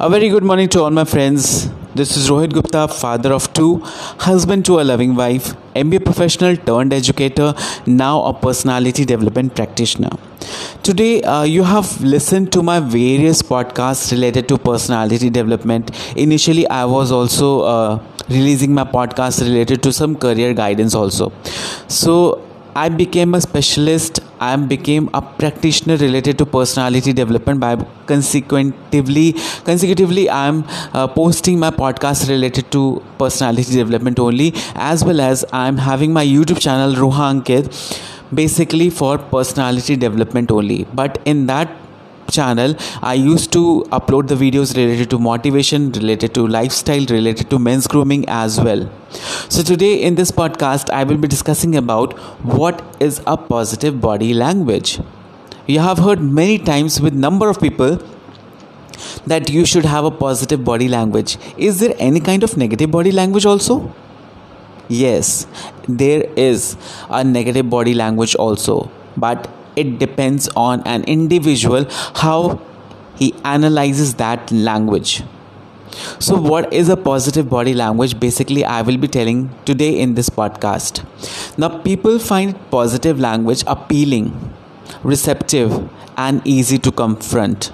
A very good morning to all my friends. This is Rohit Gupta, father of two, husband to a loving wife, MBA professional turned educator, now a personality development practitioner. Today, uh, you have listened to my various podcasts related to personality development. Initially, I was also uh, releasing my podcast related to some career guidance also. So, I became a specialist. I became a practitioner related to personality development by consecutively consecutively I am uh, posting my podcast related to personality development only as well as I am having my YouTube channel Roohankit basically for personality development only. But in that channel i used to upload the videos related to motivation related to lifestyle related to men's grooming as well. So today in this podcast i will be discussing about what is a positive body language. You have heard many times with number of people that you should have a positive body language. Is there any kind of negative body language also? Yes there is a negative body language also. But it depends on an individual how he analyzes that language. So what is a positive body language? Basically i will be telling today in this podcast. Now people find positive language appealing receptive and easy to confront.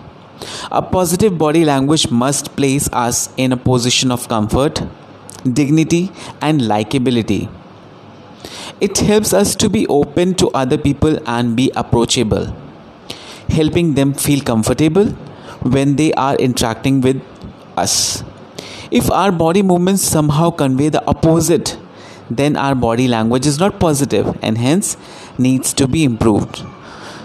A positive body language must place us in a position of comfort dignity and likability it helps us to be open to other people and be approachable, helping them feel comfortable when they are interacting with us. If our body movements somehow convey the opposite, then our body language is not positive and hence needs to be improved.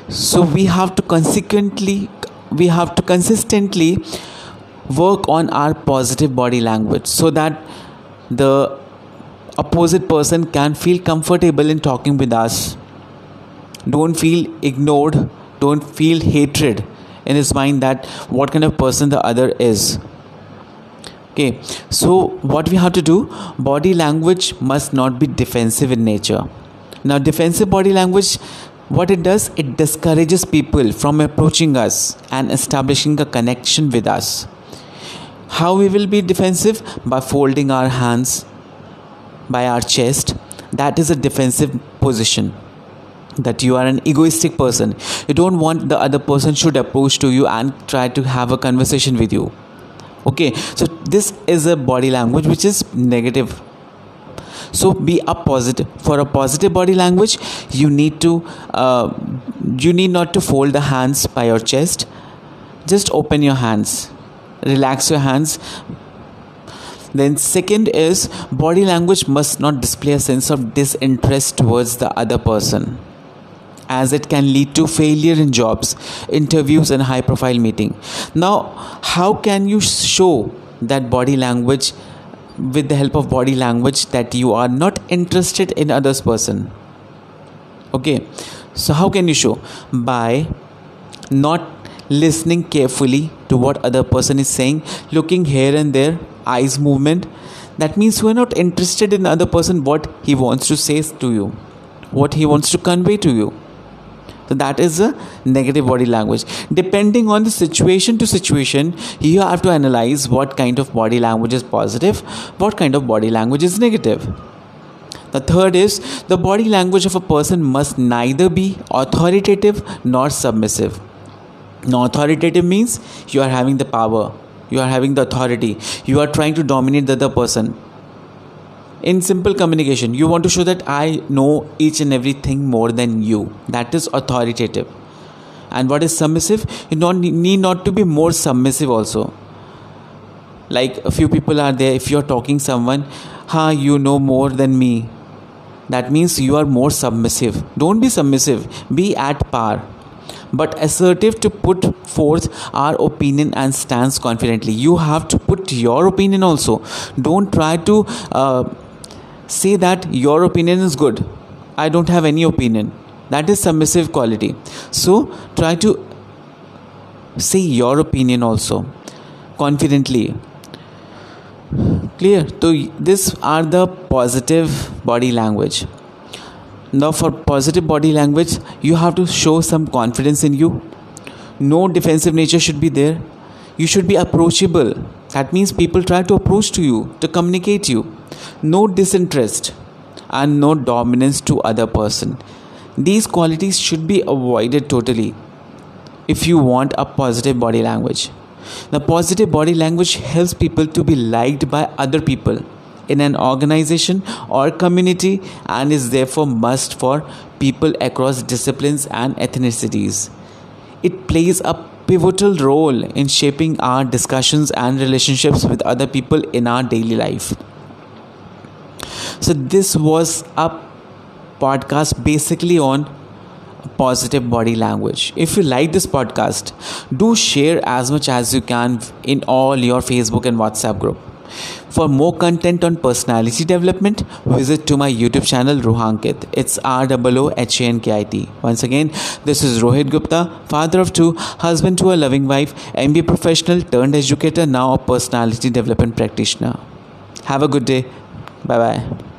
So we have to consequently we have to consistently work on our positive body language so that the opposite person can feel comfortable in talking with us. Don't feel ignored. Don't feel hatred in his mind that what kind of person the other is. Okay so what we have to do body language must not be defensive in nature. Now defensive body language what it does it discourages people from approaching us and establishing a connection with us. How we will be defensive? By folding our hands by our chest that is a defensive position. That you are an egoistic person. You don't want the other person should approach to you and try to have a conversation with you. Okay? So this is a body language which is negative. So be a positive for a positive body language you need to uh, you need not to fold the hands by your chest. Just open your hands. Relax your hands then second is body language must not display a sense of disinterest towards the other person as it can lead to failure in jobs interviews and high profile meeting. Now how can you show that body language with the help of body language that you are not interested in others person? Okay so how can you show? By not listening carefully to what other person is saying looking here and there eyes movement. That means you are not interested in the other person what he wants to say to you what he wants to convey to you. So that is a negative body language. Depending on the situation to situation you have to analyze what kind of body language is positive what kind of body language is negative. The third is the body language of a person must neither be authoritative nor submissive. Now authoritative means you are having the power you are having the authority. You are trying to dominate the other person. In simple communication you want to show that i know each and everything more than you. That is authoritative. And what is submissive? You don't need not to be more submissive also. Like a few people are there. If you're talking someone ha you know more than me. That means you are more submissive. Don't be submissive. Be at par but assertive to put forth our opinion and stance confidently. You have to put your opinion also. Don't try to uh, say that your opinion is good. I don't have any opinion. That is submissive quality. So try to say your opinion also confidently clear so these are the positive body language now for positive body language you have to show some confidence in you. No defensive nature should be there. You should be approachable. That means people try to approach to you to communicate you. No disinterest and no dominance to other person. These qualities should be avoided totally if you want a positive body language. The positive body language helps people to be liked by other people in an organization or community and is therefore must for people across disciplines and ethnicities it plays a pivotal role in shaping our discussions and relationships with other people in our daily life. So, this was a podcast basically on positive body language. If you like this podcast, do share as much as you can in all your Facebook and WhatsApp group. For more content on personality development, visit to my YouTube channel Roohankit. It's R O O H A N K I T. Once again, this is Rohit Gupta, father of two, husband to a loving wife, MBA professional turned educator, now a personality development practitioner. Have a good day. Bye bye.